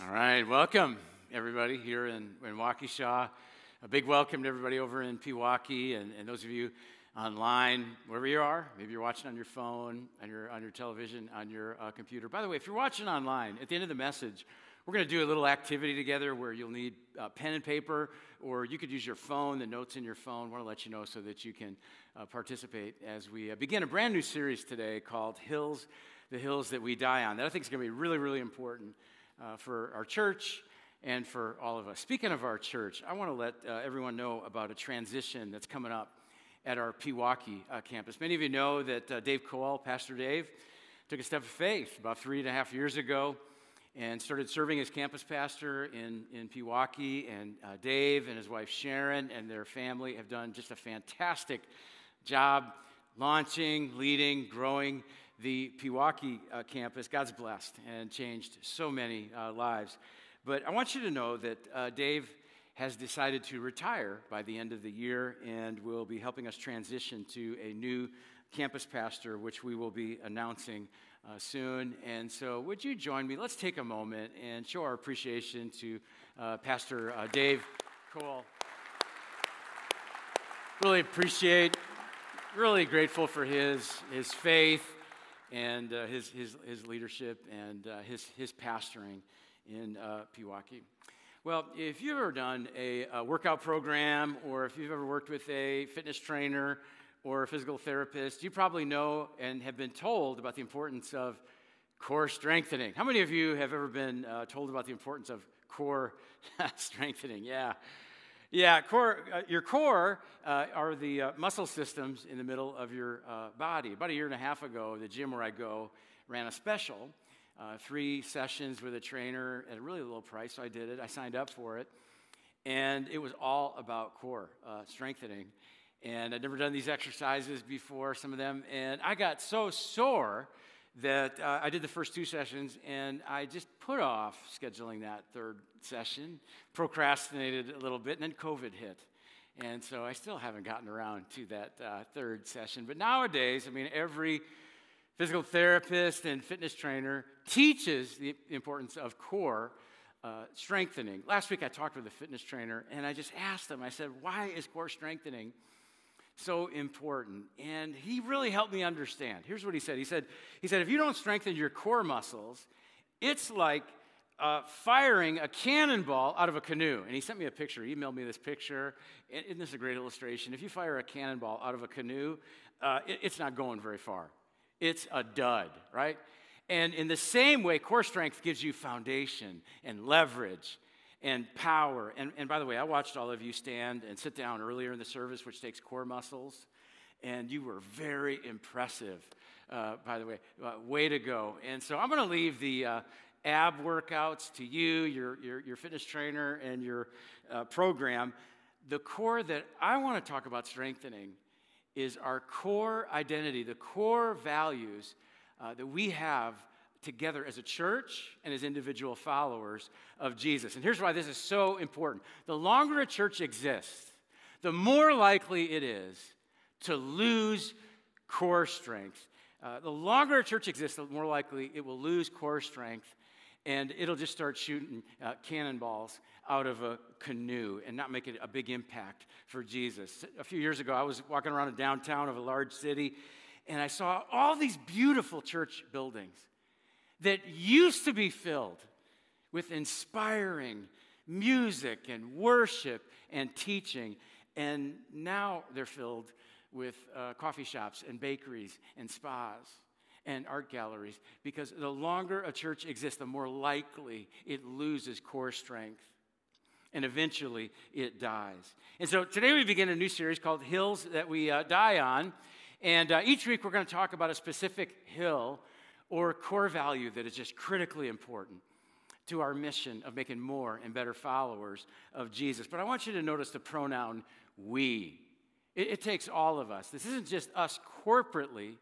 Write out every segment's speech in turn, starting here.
All right, welcome everybody here in, in Waukesha. A big welcome to everybody over in Pewaukee and, and those of you online, wherever you are. Maybe you're watching on your phone, on your, on your television, on your uh, computer. By the way, if you're watching online, at the end of the message, we're going to do a little activity together where you'll need uh, pen and paper, or you could use your phone, the notes in your phone. I want to let you know so that you can uh, participate as we uh, begin a brand new series today called Hills, the Hills That We Die On. That I think is going to be really, really important uh, for our church and for all of us. Speaking of our church, I want to let uh, everyone know about a transition that's coming up at our Pewaukee uh, campus. Many of you know that uh, Dave Coel, Pastor Dave, took a step of faith about three and a half years ago and started serving as campus pastor in, in Pewaukee. And uh, Dave and his wife Sharon and their family have done just a fantastic job launching, leading, growing the Pewaukee uh, campus. God's blessed and changed so many uh, lives. But I want you to know that uh, Dave has decided to retire by the end of the year and will be helping us transition to a new campus pastor, which we will be announcing uh, soon. And so, would you join me? Let's take a moment and show our appreciation to uh, Pastor uh, Dave Coel. Really appreciate, really grateful for his, his faith and uh, his, his, his leadership and uh, his, his pastoring in uh, Pewaukee. Well, if you've ever done a, a, workout program or if you've ever worked with a fitness trainer or a physical therapist, you probably know and have been told about the importance of core strengthening. How many of you have ever been uh, told about the importance of core strengthening? Yeah. Yeah, core, uh, your core uh, are the uh, muscle systems in the middle of your uh, body. About a year and a half ago, the gym where I go ran a special, uh, three sessions with a trainer at a really low price. So I did it. I signed up for it, and it was all about core uh, strengthening. And I'd never done these exercises before, some of them, and I got so sore that uh, I did the first two sessions and I just put off scheduling that third session, procrastinated a little bit, and then COVID hit. And so I still haven't gotten around to that uh, third session. But nowadays, I mean, every physical therapist and fitness trainer teaches the importance of core uh, strengthening. Last week I talked with a fitness trainer and I just asked him, I said, why is core strengthening? So important. And he really helped me understand. Here's what he said. He said, he said if you don't strengthen your core muscles, it's like uh, firing a cannonball out of a canoe. And he sent me a picture, he emailed me this picture. Isn't this a great illustration? If you fire a cannonball out of a canoe, uh, it, it's not going very far. It's a dud, right? And in the same way, core strength gives you foundation and leverage and power. And, and by the way, I watched all of you stand and sit down earlier in the service, which takes core muscles, and you were very impressive, uh, by the way. Uh, way to go. And so I'm going to leave the uh, ab workouts to you, your, your, your fitness trainer, and your uh, program. The core that I want to talk about strengthening is our core identity, the core values uh, that we have together as a church and as individual followers of Jesus. And here's why this is so important the longer a church exists, the more likely it is to lose core strength. Uh, the longer a church exists, the more likely it will lose core strength and it'll just start shooting uh, cannonballs out of a canoe and not make it a big impact for Jesus. A few years ago, I was walking around a downtown of a large city and I saw all these beautiful church buildings that used to be filled with inspiring music and worship and teaching, and now they're filled with uh, coffee shops and bakeries and spas and art galleries because the longer a church exists, the more likely it loses core strength and eventually it dies. And so today we begin a new series called Hills That We uh, Die On. And uh, each week we're going to talk about a specific hill or core value that is just critically important to our mission of making more and better followers of Jesus. But I want you to notice the pronoun we. It, it, takes all of us. This isn't just us corporately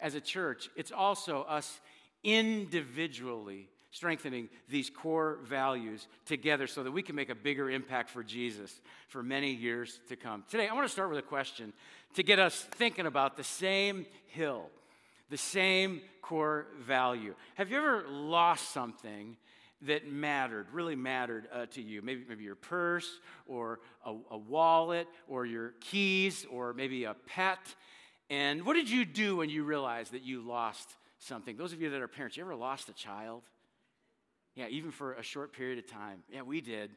as a church, it's also us individually strengthening these core values together so that we can make a bigger impact for Jesus for many years to come. Today, I want to start with a question to get us thinking about the same hill the same core value. Have you ever lost something that mattered, really mattered uh, to you. Maybe, maybe your purse or a, a wallet or your keys or maybe a pet. And what did you do when you realized that you lost something? Those of you that are parents, you ever lost a child? Yeah, even for a short period of time. Yeah, we did.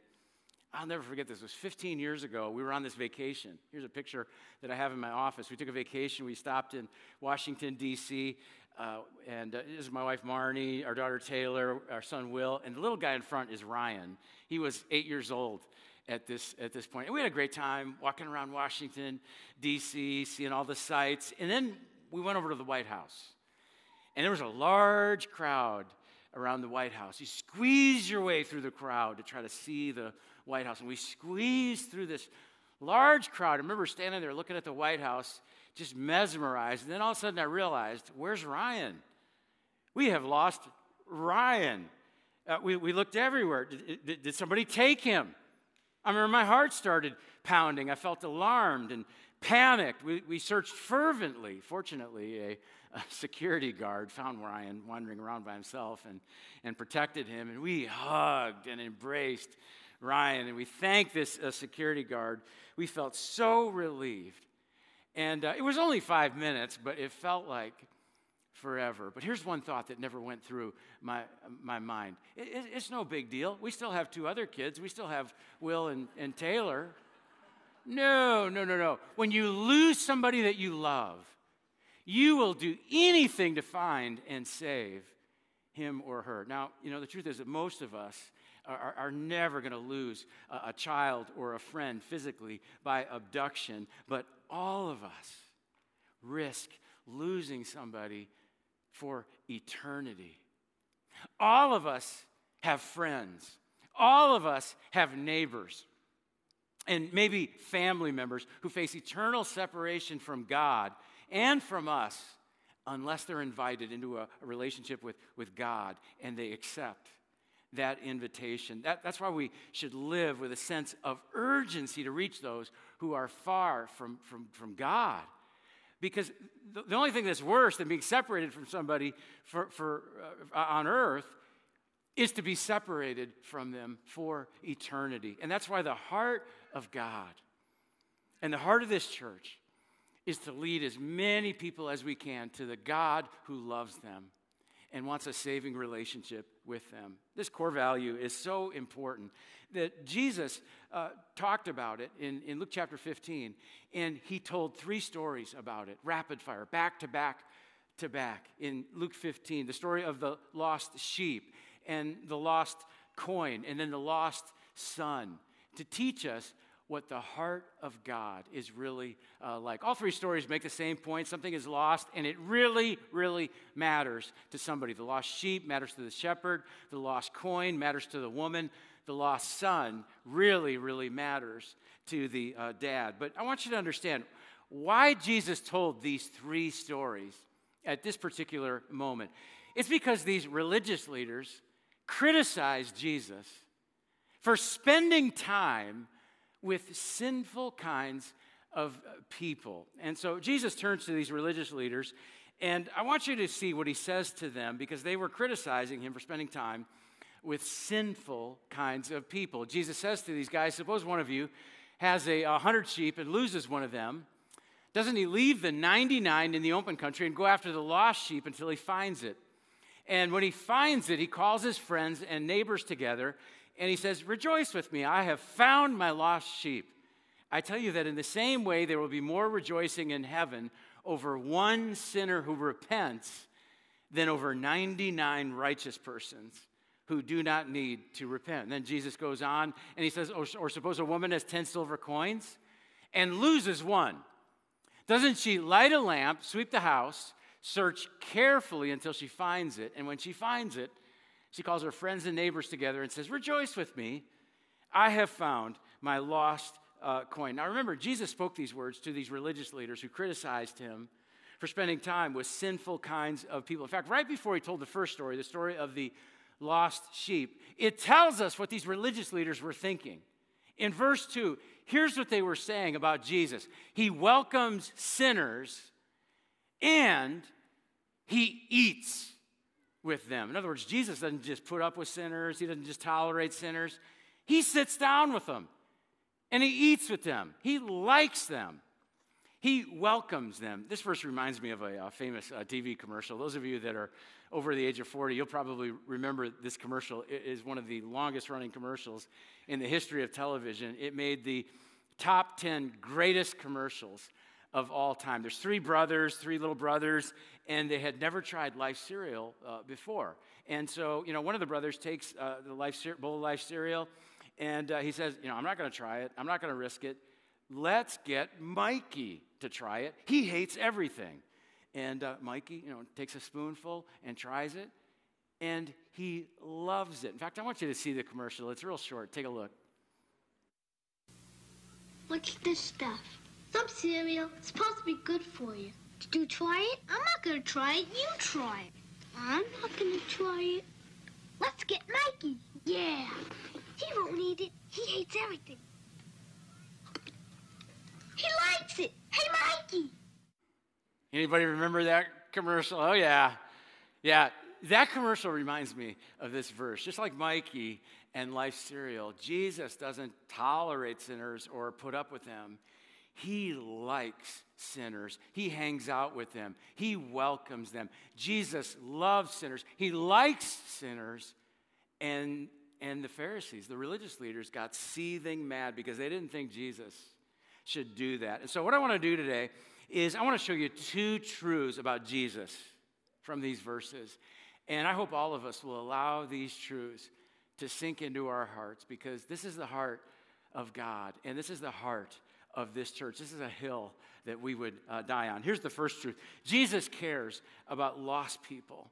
I'll never forget this. It was 15 years ago. We were on this vacation. Here's a picture that I have in my office. We took a vacation. We stopped in Washington, D.C. Uh, and uh, this is my wife Marnie, our daughter Taylor, our son Will, and the little guy in front is Ryan. He was eight years old at this at this point. and we had a great time walking around Washington, D.C., seeing all the sights, and then we went over to the White House, and there was a large crowd around the White House. You squeeze your way through the crowd to try to see the White House, and we squeezed through this large crowd. I remember standing there looking at the White House just mesmerized. And then all of a sudden I realized, where's Ryan? We have lost Ryan. Uh, we, we looked everywhere. Did, did, did somebody take him? I remember my heart started pounding. I felt alarmed and panicked. We, we searched fervently. Fortunately, a, a, security guard found Ryan wandering around by himself and, and protected him. And we hugged and embraced Ryan. And we thanked this uh, security guard. We felt so relieved. And uh, it was only five minutes, but it felt like forever. But here's one thought that never went through my, my mind it, it, it's no big deal. We still have two other kids, we still have Will and, and Taylor. No, no, no, no. When you lose somebody that you love, you will do anything to find and save him or her. Now, you know, the truth is that most of us are, are never going to lose a, a child or a friend physically by abduction, but all of us risk losing somebody for eternity. All of us have friends. All of us have neighbors and maybe family members who face eternal separation from God and from us unless they're invited into a, a relationship with, with God and they accept that invitation. That, that's why we should live with a sense of urgency to reach those who are far from, from, from God. Because the, the only thing that's worse than being separated from somebody for, for, uh, on earth is to be separated from them for eternity. And that's why the heart of God and the heart of this church is to lead as many people as we can to the God who loves them and wants a saving relationship with them. This core value is so important that Jesus uh, talked about it in, in Luke chapter 15, and he told three stories about it, rapid fire, back to back to back. In Luke 15, the story of the lost sheep and the lost coin, and then the lost son, to teach us what the heart of God is really uh, like. All three stories make the same point something is lost, and it really, really matters to somebody. The lost sheep matters to the shepherd, the lost coin matters to the woman, the lost son really, really matters to the uh, dad. But I want you to understand why Jesus told these three stories at this particular moment. It's because these religious leaders criticized Jesus for spending time with sinful kinds of uh, people. And so Jesus turns to these religious leaders, and I want you to see what he says to them because they were criticizing him for spending time with sinful kinds of people. Jesus says to these guys, Suppose one of you has a, a hundred sheep and loses one of them. Doesn't he leave the 99 in the open country and go after the lost sheep until he finds it? And when he finds it, he calls his friends and neighbors together and he says, Rejoice with me, I have found my lost sheep. I tell you that in the same way, there will be more rejoicing in heaven over one sinner who repents than over 99 righteous persons who do not need to repent. And then Jesus goes on and he says, oh, or, or suppose a woman has 10 silver coins and loses one. Doesn't she light a lamp, sweep the house, search carefully until she finds it? And when she finds it, she calls her friends and neighbors together and says, Rejoice with me. I have found my lost uh, coin. Now remember, Jesus spoke these words to these religious leaders who criticized him for spending time with sinful kinds of people. In fact, right before he told the first story, the story of the lost sheep, it tells us what these religious leaders were thinking. In verse 2, here's what they were saying about Jesus He welcomes sinners and he eats with them. In other words, Jesus doesn't just put up with sinners, he doesn't just tolerate sinners. He sits down with them and he eats with them, he likes them. He welcomes them. This verse reminds me of a, a famous uh, TV commercial. Those of you that are over the age of 40, you'll probably remember this commercial. It is one of the longest running commercials in the history of television. It made the top 10 greatest commercials of all time. There's three brothers, three little brothers, and they had never tried life cereal uh, before. And so, you know, one of the brothers takes uh, the life bowl of life cereal, and uh, he says, you know, I'm not going to try it. I'm not going to risk it. Let's get Mikey to try it. He hates everything. And uh, Mikey, you know, takes a spoonful and tries it, and he loves it. In fact, I want you to see the commercial. It's real short. Take a look. What's this stuff? Some cereal. It's supposed to be good for you. Did you try it? I'm not going to try it. You try it. I'm not going to try it. Let's get Mikey. Yeah. He won't eat it. He hates everything. He likes it. Hey, Mikey. Anybody remember that commercial? Oh, yeah. Yeah, that commercial reminds me of this verse. Just like Mikey and Life Cereal, Jesus doesn't tolerate sinners or put up with them. He likes sinners. He hangs out with them. He welcomes them. Jesus loves sinners. He likes sinners. And, and the Pharisees, the religious leaders, got seething mad because they didn't think Jesus should do that. And so, what I want to do today is I want to show you two truths about Jesus from these verses. And I hope all of us will allow these truths to sink into our hearts because this is the heart of God and this is the heart of this church. This is a hill that we would uh, die on. Here's the first truth Jesus cares about lost people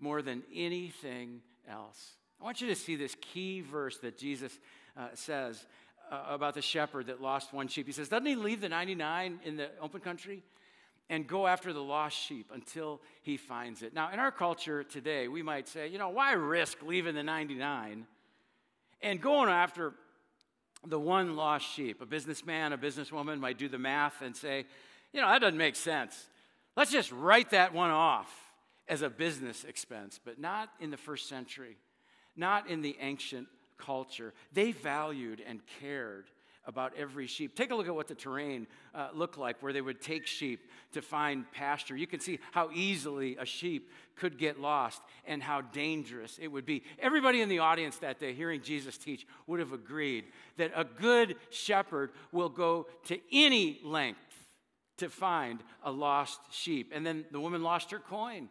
more than anything else. I want you to see this key verse that Jesus uh, says uh, about the shepherd that lost one sheep. He says, Doesn't he leave the 99 in the open country? and go after the lost sheep until he finds it. Now, in our culture today, we might say, you know, why risk leaving the 99 and going after the one lost sheep. A businessman, a businesswoman might do the math and say, you know, that doesn't make sense. Let's just write that one off as a business expense, but not in the first century, not in the ancient culture. They valued and cared about every sheep. Take a look at what the terrain uh, looked like where they would take sheep to find pasture. You can see how easily a sheep could get lost and how dangerous it would be. Everybody in the audience that day hearing Jesus teach would have agreed that a good shepherd will go to any length to find a lost sheep. And then the woman lost her coin.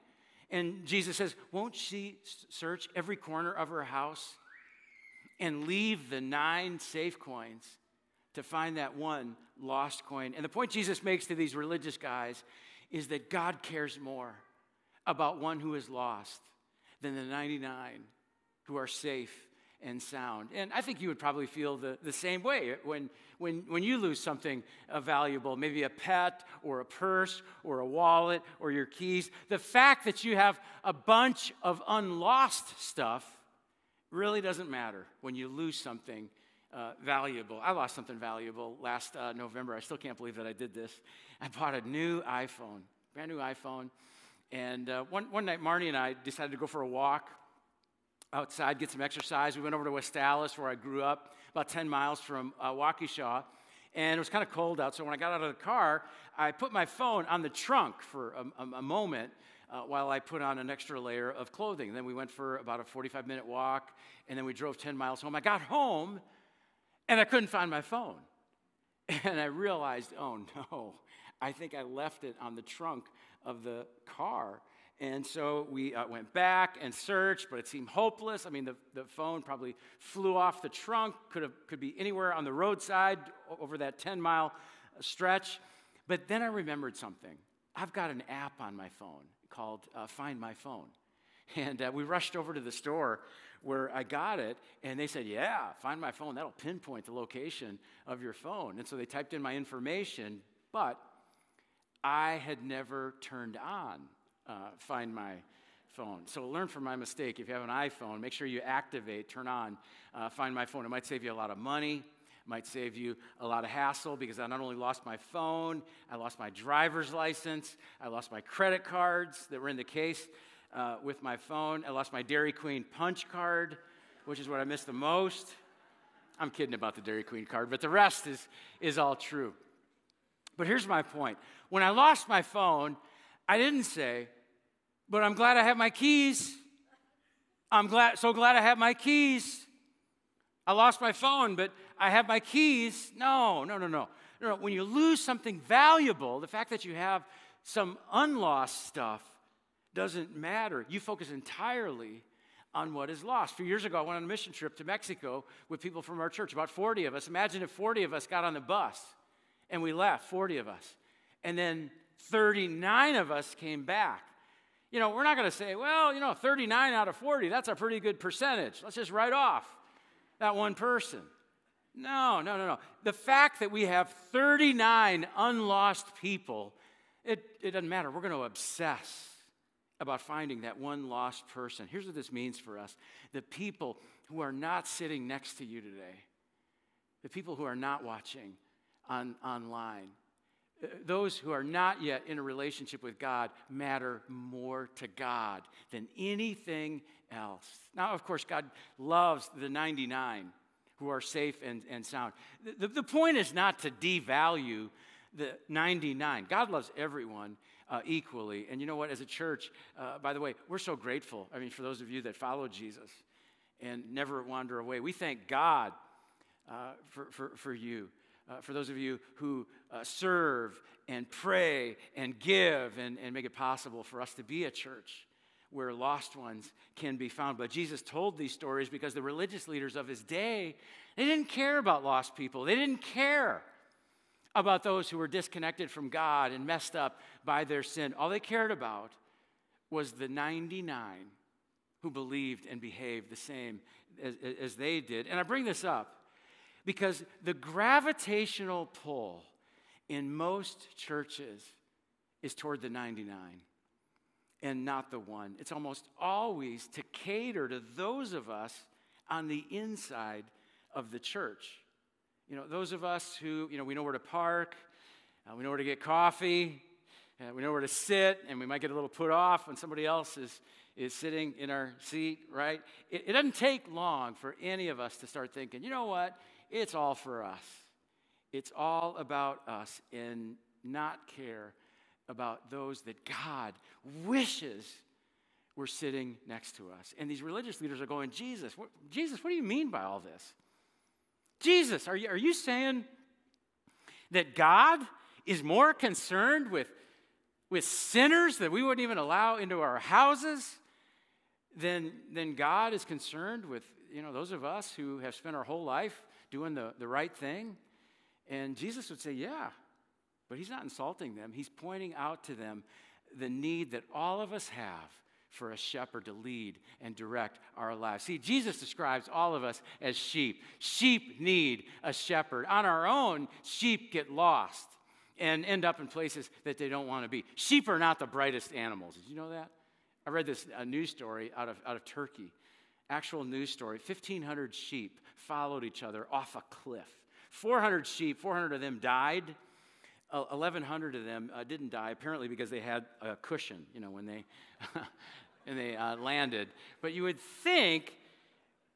And Jesus says, Won't she search every corner of her house and leave the nine safe coins to find that one lost coin. And the point Jesus makes to these religious guys is that God cares more about one who is lost than the 99 who are safe and sound. And I think you would probably feel the, the same way when, when, when you lose something uh, valuable, maybe a pet or a purse or a wallet or your keys. The fact that you have a bunch of unlost stuff really doesn't matter when you lose something uh, valuable. I lost something valuable last uh, November. I still can't believe that I did this. I bought a new iPhone, brand new iPhone. And uh, one, one night, Marnie and I decided to go for a walk outside, get some exercise. We went over to West Allis, where I grew up, about 10 miles from uh, Waukesha. And it was kind of cold out, so when I got out of the car, I put my phone on the trunk for a, a, a moment uh, while I put on an extra layer of clothing. Then we went for about a 45 minute walk, and then we drove 10 miles home. I got home, and I couldn't find my phone. And I realized, oh no, I think I left it on the trunk of the car. And so we uh, went back and searched, but it seemed hopeless. I mean, the, the phone probably flew off the trunk, could, have, could be anywhere on the roadside over that 10 mile stretch. But then I remembered something. I've got an app on my phone called uh, Find My Phone. And uh, we rushed over to the store where I got it, and they said, Yeah, find my phone. That'll pinpoint the location of your phone. And so they typed in my information, but I had never turned on uh, Find My Phone. So learn from my mistake. If you have an iPhone, make sure you activate, turn on uh, Find My Phone. It might save you a lot of money. Might save you a lot of hassle because I not only lost my phone, I lost my driver's license, I lost my credit cards that were in the case, uh, with my phone. I lost my Dairy Queen punch card, which is what I miss the most. I'm kidding about the Dairy Queen card, but the rest is, is all true. But here's my point. When I lost my phone, I didn't say, but I'm glad I have my keys. I'm glad, so glad I have my keys. I lost my phone, but I have my keys. No, no, no, no. No, when you lose something valuable, the fact that you have some unlost stuff doesn't matter. You focus entirely on what is lost. A few years ago, I went on a mission trip to Mexico with people from our church, about 40 of us. Imagine if 40 of us got on the bus and we left, 40 of us. And then 39 of us came back. You know, we're not going to say, well, you know, 39 out of 40, that's a pretty good percentage. Let's just write off that one person. No, no, no, no. The fact that we have 39 unlost people, it, it doesn't matter. We're going to obsess about finding that one lost person. Here's what this means for us the people who are not sitting next to you today, the people who are not watching on, online, uh, those who are not yet in a relationship with God matter more to God than anything else. Now, of course, God loves the 99 who are safe and, and sound. The, the point is not to devalue the 99. God loves everyone uh, equally. And you know what? As a church, uh, by the way, we're so grateful. I mean, for those of you that follow Jesus and never wander away, we thank God uh, for, for, for you. Uh, for those of you who uh, serve and pray and give and, and make it possible for us to be a church where lost ones can be found. But Jesus told these stories because the religious leaders of his day, they didn't care about lost people. They didn't care about those who were disconnected from God and messed up by their sin. All they cared about was the 99 who believed and behaved the same as, as they did. And I bring this up because the gravitational pull in most churches is toward the 99 and not the one. It's almost always to cater to those of us on the inside of the church. You know, those of us who, you know, we know where to park, uh, we know where to get coffee, uh, we know where to sit, and we might get a little put off when somebody else is, is sitting in our seat, right? It, it doesn't take long for any of us to start thinking, you know what? It's all for us. It's all about us and not care about those that God wishes were sitting next to us. And these religious leaders are going, Jesus, what, Jesus, what do you mean by all this? Jesus, are you, are you saying that God is more concerned with, with sinners that we wouldn't even allow into our houses than, than God is concerned with you know, those of us who have spent our whole life doing the, the right thing? And Jesus would say, Yeah, but he's not insulting them. He's pointing out to them the need that all of us have for a shepherd to lead and direct our lives. See, Jesus describes all of us as sheep. Sheep need a shepherd. On our own, sheep get lost and end up in places that they don't want to be. Sheep are not the brightest animals. Did you know that? I read this a news story out of, out of Turkey. Actual news story 1,500 sheep followed each other off a cliff. 400 sheep, 400 of them died 1,100 of them uh, didn't die, apparently because they had a cushion, you know, when they, and they uh, landed. But you would think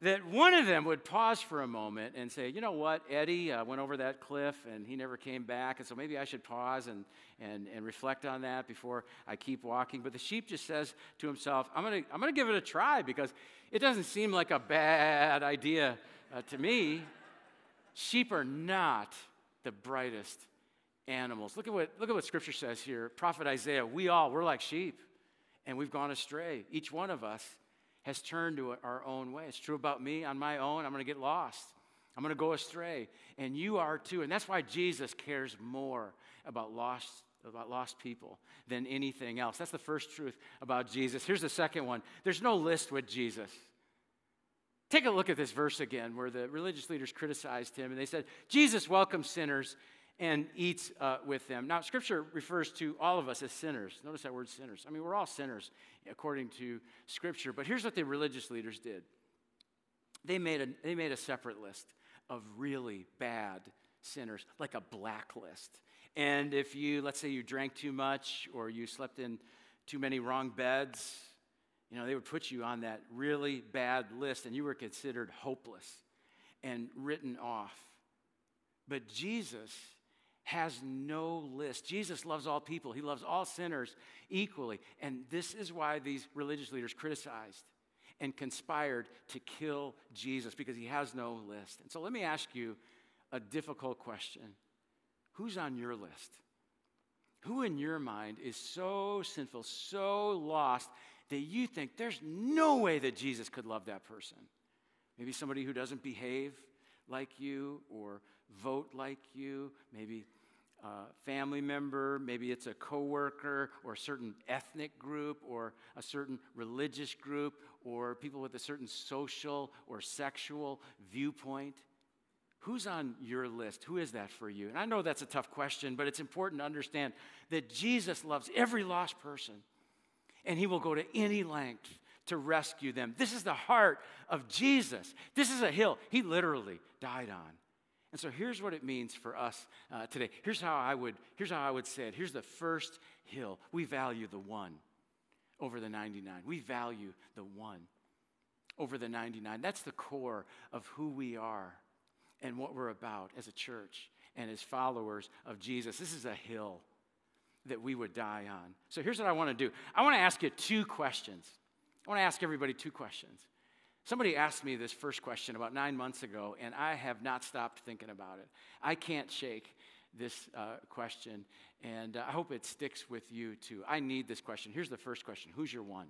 that one of them would pause for a moment and say, you know what, Eddie uh, went over that cliff and he never came back, and so maybe I should pause and, and, and reflect on that before I keep walking. But the sheep just says to himself, I'm going to I'm to give it a try because it doesn't seem like a bad idea uh, to me. Sheep are not the brightest animals. Look at what, look at what scripture says here. Prophet Isaiah, we all, we're like sheep and we've gone astray. Each one of us has turned to our own way. It's true about me on my own. I'm going to get lost. I'm going to go astray. And you are too. And that's why Jesus cares more about lost, about lost people than anything else. That's the first truth about Jesus. Here's the second one there's no list with Jesus. Take a look at this verse again where the religious leaders criticized him and they said, Jesus welcomes sinners and eats uh, with them. Now, Scripture refers to all of us as sinners. Notice that word sinners. I mean, we're all sinners according to Scripture. But here's what the religious leaders did they made a, they made a separate list of really bad sinners, like a blacklist. And if you, let's say you drank too much or you slept in too many wrong beds, You know, they would put you on that really bad list and you were considered hopeless and written off. But Jesus has no list. Jesus loves all people, He loves all sinners equally. And this is why these religious leaders criticized and conspired to kill Jesus because He has no list. And so let me ask you a difficult question Who's on your list? Who in your mind is so sinful, so lost that you think there's no way that Jesus could love that person? Maybe somebody who doesn't behave like you or vote like you, maybe a family member, maybe it's a coworker or a certain ethnic group or a certain religious group or people with a certain social or sexual viewpoint. Who's on your list? Who is that for you? And I know that's a tough question, but it's important to understand that Jesus loves every lost person and he will go to any length to rescue them. This is the heart of Jesus. This is a hill he literally died on. And so here's what it means for us uh, today. Here's how I would here's how I would say it. Here's the first hill. We value the one over the 99. We value the one over the 99. That's the core of who we are and what we're about as a church and as followers of Jesus. This is a hill that we would die on. So here's what I want to do. I want to ask you two questions. I want to ask everybody two questions. Somebody asked me this first question about nine months ago, and I have not stopped thinking about it. I can't shake this uh, question, and uh, I hope it sticks with you too. I need this question. Here's the first question Who's your one?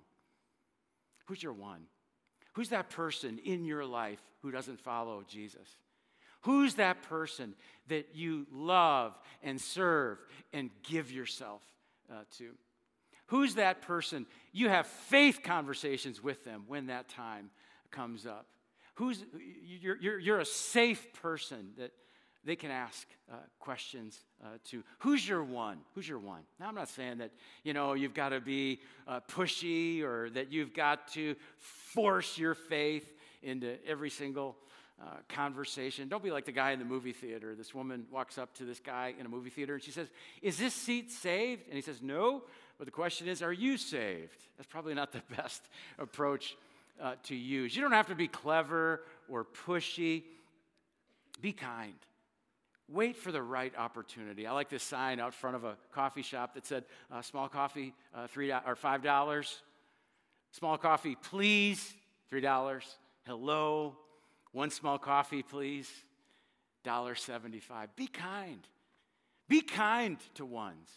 Who's your one? Who's that person in your life who doesn't follow Jesus? Who's that person that you love and serve and give yourself uh, to? Who's that person you have faith conversations with them when that time comes up? Who's, you're, you're, you're a safe person that they can ask uh, questions uh, to. Who's your one? Who's your one? Now, I'm not saying that, you know, you've got to be uh, pushy or that you've got to force your faith into every single uh, conversation. Don't be like the guy in the movie theater. This woman walks up to this guy in a movie theater and she says, Is this seat saved? And he says, No. But the question is, Are you saved? That's probably not the best approach uh, to use. You don't have to be clever or pushy. Be kind. Wait for the right opportunity. I like this sign out front of a coffee shop that said, uh, "Small coffee, uh, three or five dollars. Small coffee, please, three dollars. Hello, one small coffee, please, dollar seventy-five. Be kind. Be kind to ones.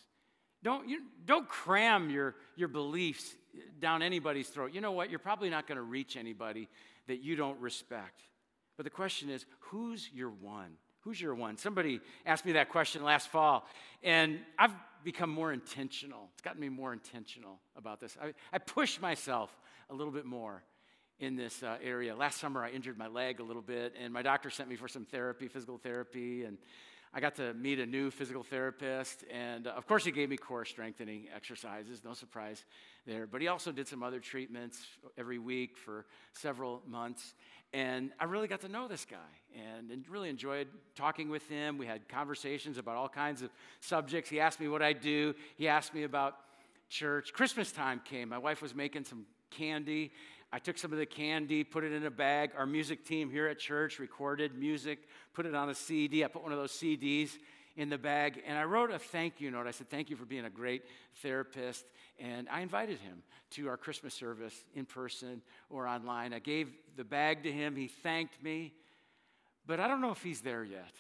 Don't, you, don't cram your, your beliefs down anybody's throat. You know what? You're probably not going to reach anybody that you don't respect. But the question is, who's your one? Who's your one? Somebody asked me that question last fall, and I've become more intentional. It's gotten me more intentional about this. I, I push myself a little bit more in this uh, area. Last summer, I injured my leg a little bit, and my doctor sent me for some therapy, physical therapy, and I got to meet a new physical therapist, and uh, of course, he gave me core strengthening exercises, no surprise there. But he also did some other treatments every week for several months. And I really got to know this guy and, and really enjoyed talking with him. We had conversations about all kinds of subjects. He asked me what I do, he asked me about church. Christmas time came. My wife was making some candy, I took some of the candy, put it in a bag. Our music team here at church recorded music, put it on a CD. I put one of those CDs in the bag, and I wrote a thank you note. I said, Thank you for being a great therapist. And I invited him to our Christmas service in person or online. I gave the bag to him. He thanked me, but I don't know if he's there yet.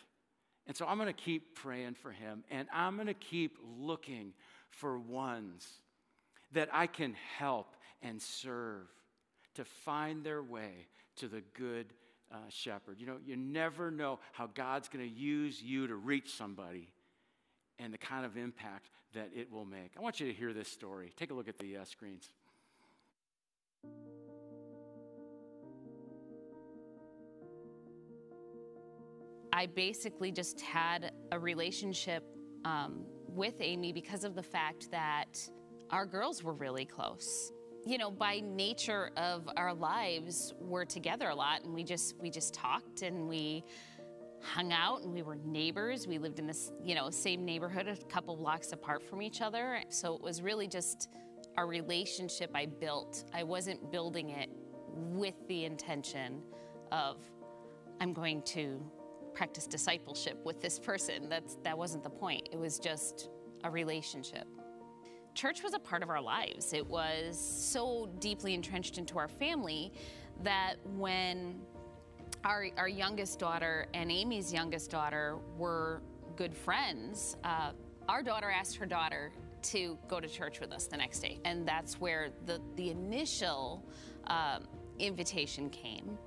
And so I'm going to keep praying for him, and I'm going to keep looking for ones that I can help and serve to find their way to the good uh, shepherd. You know, you never know how God's going to use you to reach somebody and the kind of impact that it will make. I want you to hear this story. Take a look at the uh, screens. I basically just had a relationship um, with Amy because of the fact that our girls were really close you know, by nature of our lives, we're together a lot and we just we just talked and we hung out and we were neighbors. We lived in this, you know, same neighborhood, a couple blocks apart from each other. So it was really just our relationship I built, I wasn't building it with the intention of, I'm going to practice discipleship with this person. That's, that wasn't the point. It was just a relationship. Church was a part of our lives. It was so deeply entrenched into our family that when our, our youngest daughter and Amy's youngest daughter were good friends, uh, our daughter asked her daughter to go to church with us the next day. And that's where the, the initial um, invitation came.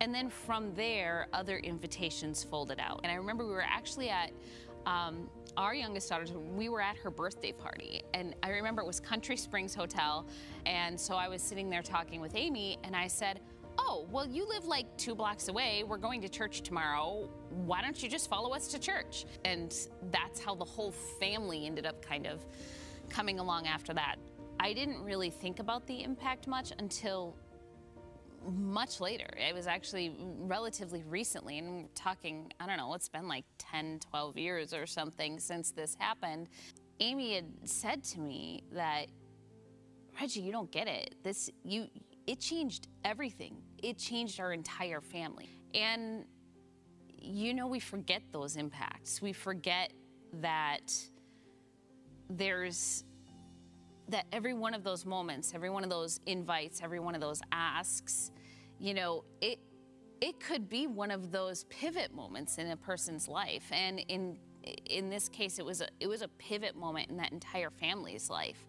And then from there, other invitations folded out. And I remember we were actually at um, our youngest daughter's, we were at her birthday party. And I remember it was Country Springs Hotel. And so I was sitting there talking with Amy, and I said, Oh, well, you live like two blocks away. We're going to church tomorrow. Why don't you just follow us to church? And that's how the whole family ended up kind of coming along after that. I didn't really think about the impact much until much later. It was actually relatively recently, and we're talking, I don't know, it's been like 10, 12 years or something since this happened. Amy had said to me that, Reggie, you don't get it. This, you, it changed everything. It changed our entire family. And, you know, we forget those impacts. We forget that there's that every one of those moments, every one of those invites, every one of those asks, you know, it it could be one of those pivot moments in a person's life. And in in this case, it was a it was a pivot moment in that entire family's life.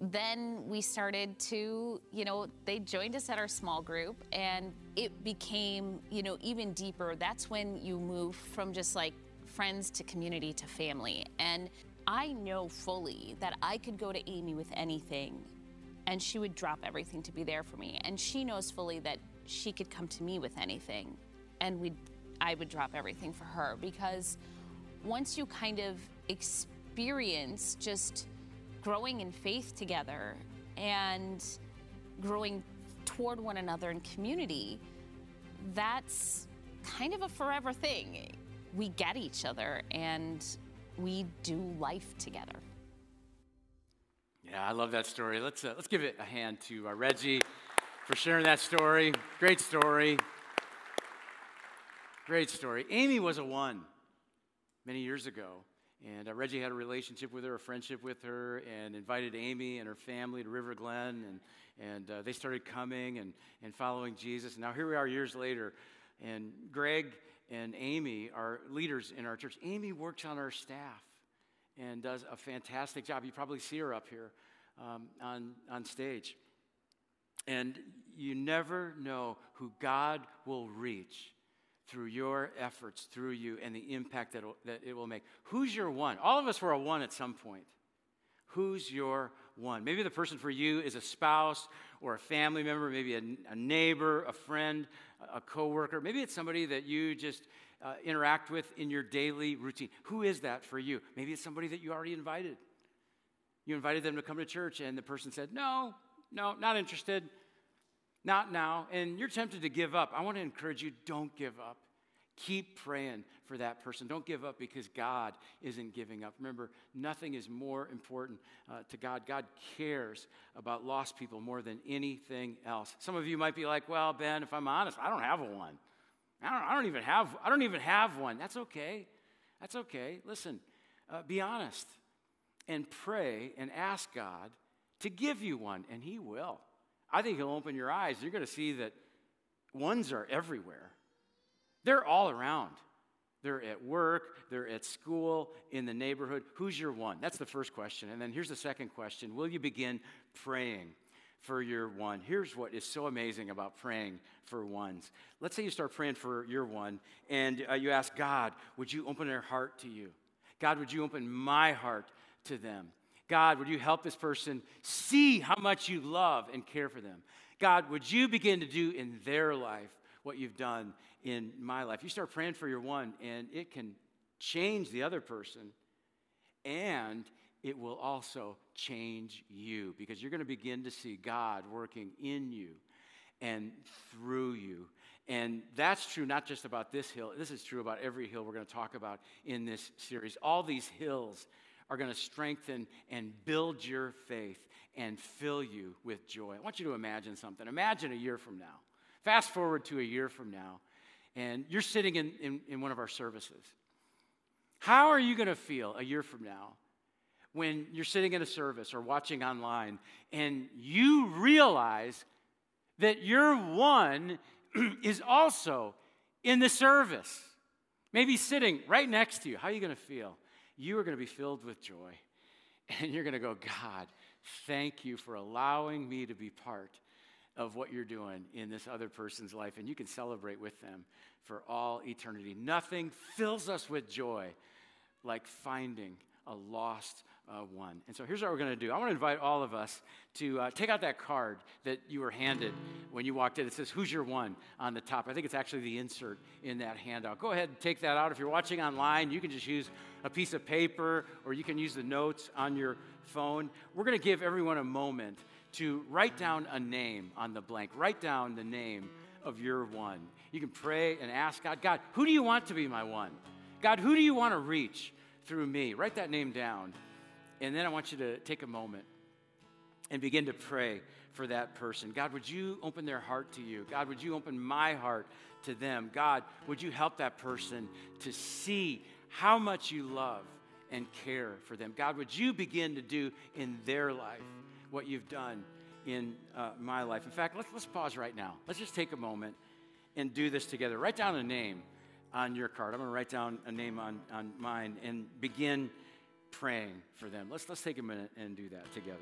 Then we started to, you know, they joined us at our small group and it became, you know, even deeper. That's when you move from just like friends to community to family. And I know fully that I could go to Amy with anything and she would drop everything to be there for me. And she knows fully that she could come to me with anything and we'd, I would drop everything for her because once you kind of experience just growing in faith together and growing toward one another in community, that's kind of a forever thing. We get each other and we do life together. Yeah, I love that story. Let's, uh, let's give it a hand to uh, Reggie for sharing that story. Great story. Great story. Amy was a one many years ago. And uh, Reggie had a relationship with her, a friendship with her, and invited Amy and her family to River Glen. And, and uh, they started coming and, and following Jesus. And now here we are years later. And Greg and Amy are leaders in our church. Amy works on our staff and does a fantastic job. You probably see her up here um, on, on stage. And you never know who God will reach through your efforts, through you, and the impact that, that it will make. Who's your one? All of us were a one at some point. Who's your one? Maybe the person for you is a spouse or a family member, maybe a, a neighbor, a friend, a coworker. Maybe it's somebody that you just uh, interact with in your daily routine. Who is that for you? Maybe it's somebody that you already invited. You invited them to come to church, and the person said, No, no, not interested, not now. And you're tempted to give up. I want to encourage you don't give up. Keep praying for that person. Don't give up because God isn't giving up. Remember, nothing is more important uh, to God. God cares about lost people more than anything else. Some of you might be like, well, Ben, if I'm honest, I don't have one. I don't, I don't even have I don't even have one. That's okay. That's okay. Listen, uh, be honest and pray and ask God to give you one, and He will. I think He'll open your eyes. You're going to see that ones are everywhere. They're all around. They're at work, they're at school, in the neighborhood. Who's your one? That's the first question. And then here's the second question Will you begin praying for your one? Here's what is so amazing about praying for ones. Let's say you start praying for your one, and uh, you ask God, Would you open their heart to you? God, would you open my heart to them? God, would you help this person see how much you love and care for them? God, would you begin to do in their life what you've done in my life. You start praying for your one, and it can change the other person, and it will also change you because you're going to begin to see God working in you and through you. And that's true not just about this hill, this is true about every hill we're going to talk about in this series. All these hills are going to strengthen and build your faith and fill you with joy. I want you to imagine something. Imagine a year from now. Fast forward to a year from now, and you're sitting in, in, in one of our services. How are you going to feel a year from now when you're sitting in a service or watching online and you realize that your one is also in the service? Maybe sitting right next to you. How are you going to feel? You are going to be filled with joy. And you're going to go, God, thank you for allowing me to be part of what you're doing in this other person's life. And you can celebrate with them for all eternity. Nothing fills us with joy like finding a lost uh, one. And so here's what we're going to do. I want to invite all of us to uh, take out that card that you were handed when you walked in. It says, Who's your one on the top? I think it's actually the insert in that handout. Go ahead and take that out. If you're watching online, you can just use a piece of paper or you can use the notes on your phone. We're going to give everyone a moment to write down a name on the blank. Write down the name of your one. You can pray and ask God, God, who do you want to be my one? God, who do you want to reach through me? Write that name down. And then I want you to take a moment and begin to pray for that person. God, would you open their heart to you? God, would you open my heart to them? God, would you help that person to see how much you love and care for them? God, would you begin to do in their life what you've done in uh, my life? In fact, let's, let's pause right now. Let's just take a moment and do this together. Write down a name on your card. I'm going to write down a name on, on mine and begin praying for them. Let's, let's take a minute and do that together.